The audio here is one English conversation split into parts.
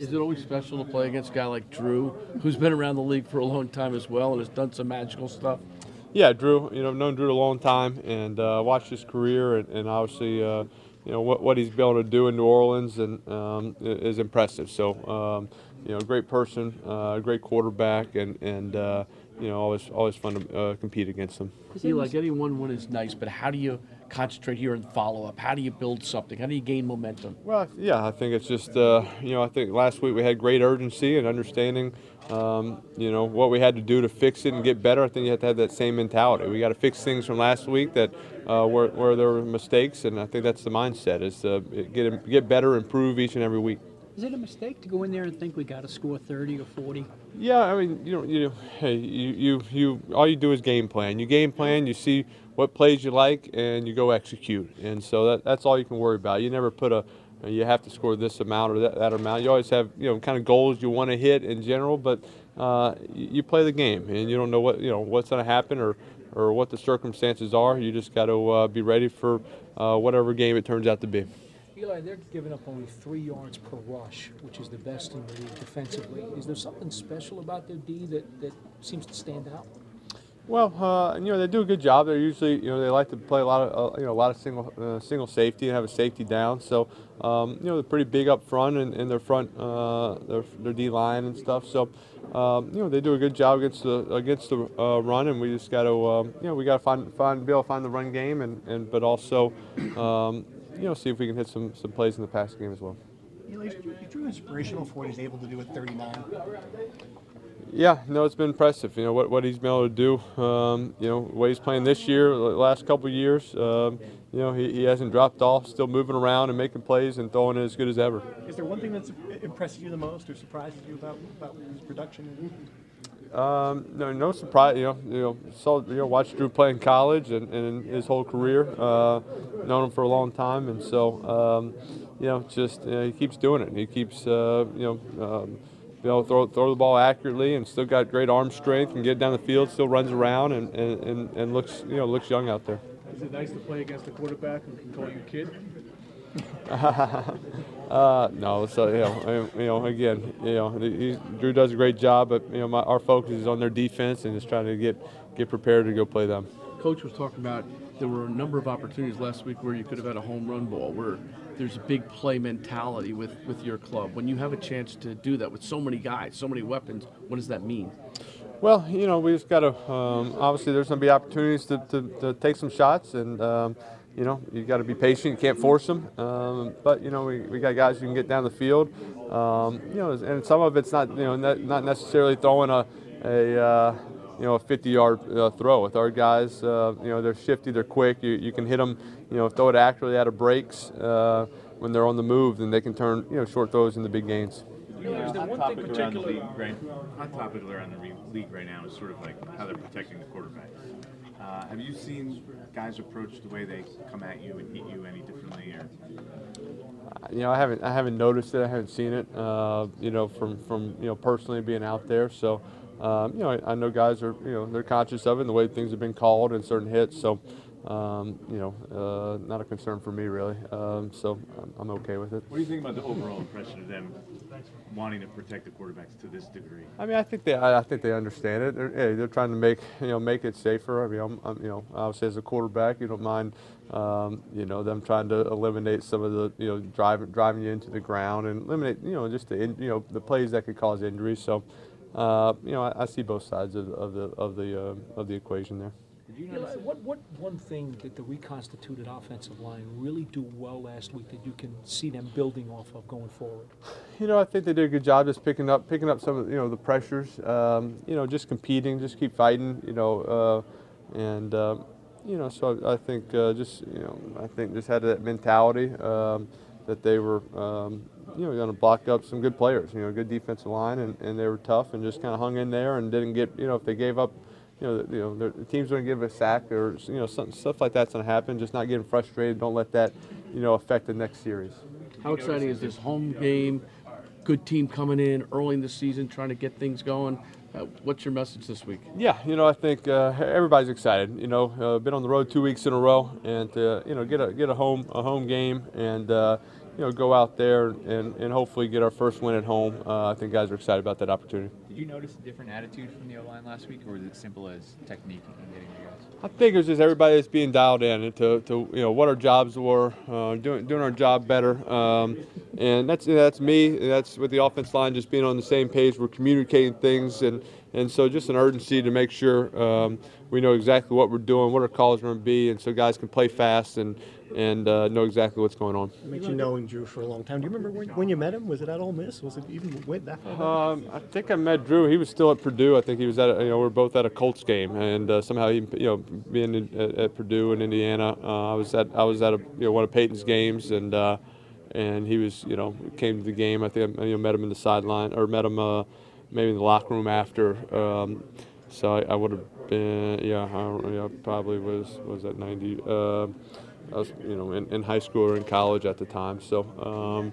Is it always special to play against a guy like Drew, who's been around the league for a long time as well and has done some magical stuff? Yeah, Drew. You know, I've known Drew a long time and uh, watched his career, and, and obviously, uh, you know, what, what he's been able to do in New Orleans and um, is impressive. So, um, you know, great person, uh, great quarterback, and and uh, you know, always always fun to uh, compete against him. See, like any one win is nice, but how do you concentrate here and follow up? How do you build something? How do you gain momentum? Well, yeah, I think it's just uh, you know I think last week we had great urgency and understanding. Um, you know what we had to do to fix it and get better. I think you have to have that same mentality. We got to fix things from last week that uh, where, where there were mistakes, and I think that's the mindset: is to get get better, improve each and every week. Is it a mistake to go in there and think we got to score 30 or 40? Yeah, I mean, you know, you know, hey, you, you, you, all you do is game plan. You game plan, you see what plays you like, and you go execute. And so that, that's all you can worry about. You never put a, you have to score this amount or that, that amount. You always have, you know, kind of goals you want to hit in general, but uh, you, play the game, and you don't know what, you know, what's going to happen or, or what the circumstances are. You just got to uh, be ready for uh, whatever game it turns out to be. Eli, they're giving up only three yards per rush, which is the best in the league defensively. Is there something special about their D that, that seems to stand out? Well, uh, you know they do a good job. They're usually, you know, they like to play a lot of, uh, you know, a lot of single uh, single safety and have a safety down. So, um, you know, they're pretty big up front and, in their front, uh, their, their D line and stuff. So, um, you know, they do a good job against the against the uh, run, and we just got to, um, you know, we got to find find be able to find the run game, and, and but also, um, you know, see if we can hit some some plays in the passing game as well. Eli, is Drew inspirational for what he's able to do at 39? Yeah, no, it's been impressive. You know what, what he's been able to do. Um, you know what he's playing this year, the last couple of years. Um, you know he, he hasn't dropped off, still moving around and making plays and throwing it as good as ever. Is there one thing that's impressed you the most or surprises you about, about his production? Um, no, no surprise. You know, you know, saw you know, watched Drew play in college and, and his whole career. Uh, known him for a long time, and so um, you know, just you know, he keeps doing it. He keeps uh, you know. Um, you know, throw, throw the ball accurately and still got great arm strength and get down the field, still runs around and, and, and, looks, you know, looks young out there. Is it nice to play against a quarterback who can call you kid? uh, no, so you know, you know, again, you know, he, Drew does a great job, but you know, my, our focus is on their defense and just trying to get get prepared to go play them. Coach was talking about there were a number of opportunities last week where you could have had a home run ball, where there's a big play mentality with, with your club. When you have a chance to do that with so many guys, so many weapons, what does that mean? Well, you know, we just got to, um, obviously, there's going to be opportunities to, to, to, take some shots, and, um, you know, you got to be patient. You can't force them. Um, but, you know, we, we got guys who can get down the field. Um, you know, and some of it's not, you know, not necessarily throwing a, a uh, you know, a 50-yard uh, throw. With our guys, uh, you know, they're shifty, they're quick. You, you can hit them, you know, throw it accurately out of breaks uh, when they're on the move, then they can turn, you know, short throws into big gains. Yeah, is there one thing particularly? Right, hot topic around the league right now is sort of like how they're protecting the quarterback. Uh, have you seen guys approach the way they come at you and hit you any differently, or? You know, I haven't I haven't noticed it. I haven't seen it. Uh, you know, from from you know personally being out there. So, um, you know, I, I, know guys are you know they're conscious of it and the way things have been called and certain hits. So, um, you know, uh, not a concern for me really. Um, so I'm, I'm, okay with it. What do you think about the overall impression of them wanting to protect the quarterbacks to this degree? I mean, I think they, I, I think they understand it. They're, hey, they're trying to make, you know, make it safer. I mean, I'm, I'm, you know, obviously as a quarterback, you don't mind, um, you know, them trying to eliminate some of the, you know, driving driving you into the ground and eliminate, you know, just the, you know, the plays that could cause injuries. So, uh, you know, I, I, see both sides of, of the of the uh, of the equation there. Eli, what, what one thing did the reconstituted offensive line really do well last week that you can see them building off of going forward? You know, I think they did a good job just picking up picking up some of you know the pressures. Um, you know, just competing, just keep fighting. You know, uh, and um, you know, so I, I think uh, just you know I think just had that mentality um, that they were um, you know going to block up some good players. You know, good defensive line, and, and they were tough and just kind of hung in there and didn't get you know if they gave up you know, the, you know, the team's going to give a sack or you know, some, stuff like that's going to happen. Just not getting frustrated. Don't let that, you know, affect the next series. How exciting is this home game? Good team coming in early in the season, trying to get things going. Uh, what's your message this week? Yeah, you know, I think uh, everybody's excited. You know, uh, been on the road two weeks in a row, and you know, get a get a home a home game, and uh, you know, go out there and, and hopefully get our first win at home. Uh, I think guys are excited about that opportunity. Did you notice a different attitude from the O line last week, or was it simple as technique and getting the guys? I think it was just everybody that's being dialed in into to you know what our jobs were, uh, doing doing our job better, um, and that's that's me. That's with the offense line just being on the same page. We're communicating things, and and so just an urgency to make sure um, we know exactly what we're doing, what our calls are going to be, and so guys can play fast and and uh, know exactly what's going on. Makes you knowing Drew for a long time. Do you remember when, when you met him? Was it at Ole Miss? Was it even went that far? Um, I think I met Drew. He was still at Purdue. I think he was at a, you know we are both at a Colts game, and uh, somehow he you know being in, at, at Purdue and Indiana, uh, I was at I was at a you know one of Peyton's games, and uh, and he was you know came to the game. I think I you know, met him in the sideline or met him uh, maybe in the locker room after. Um, so I, I would have been yeah I yeah probably was was at 90. Uh, I was you know in, in high school or in college at the time. So. Um,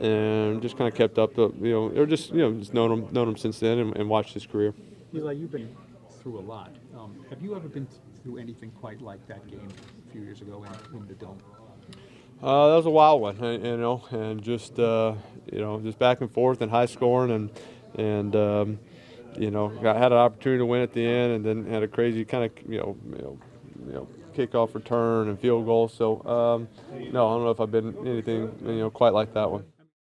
and just kind of kept up the, you know, or just, you know, just known him, known him since then and, and watched his career. Eli, you've been through a lot. Um, have you ever been through anything quite like that game a few years ago in, in the Dome? Uh, that was a wild one, you know, and just, uh, you know, just back and forth and high scoring and, and, um, you know, got, had an opportunity to win at the end and then had a crazy kind of, you know, you know, you know, kickoff return and field goal. So, um, no, I don't know if I've been anything, you know, quite like that one.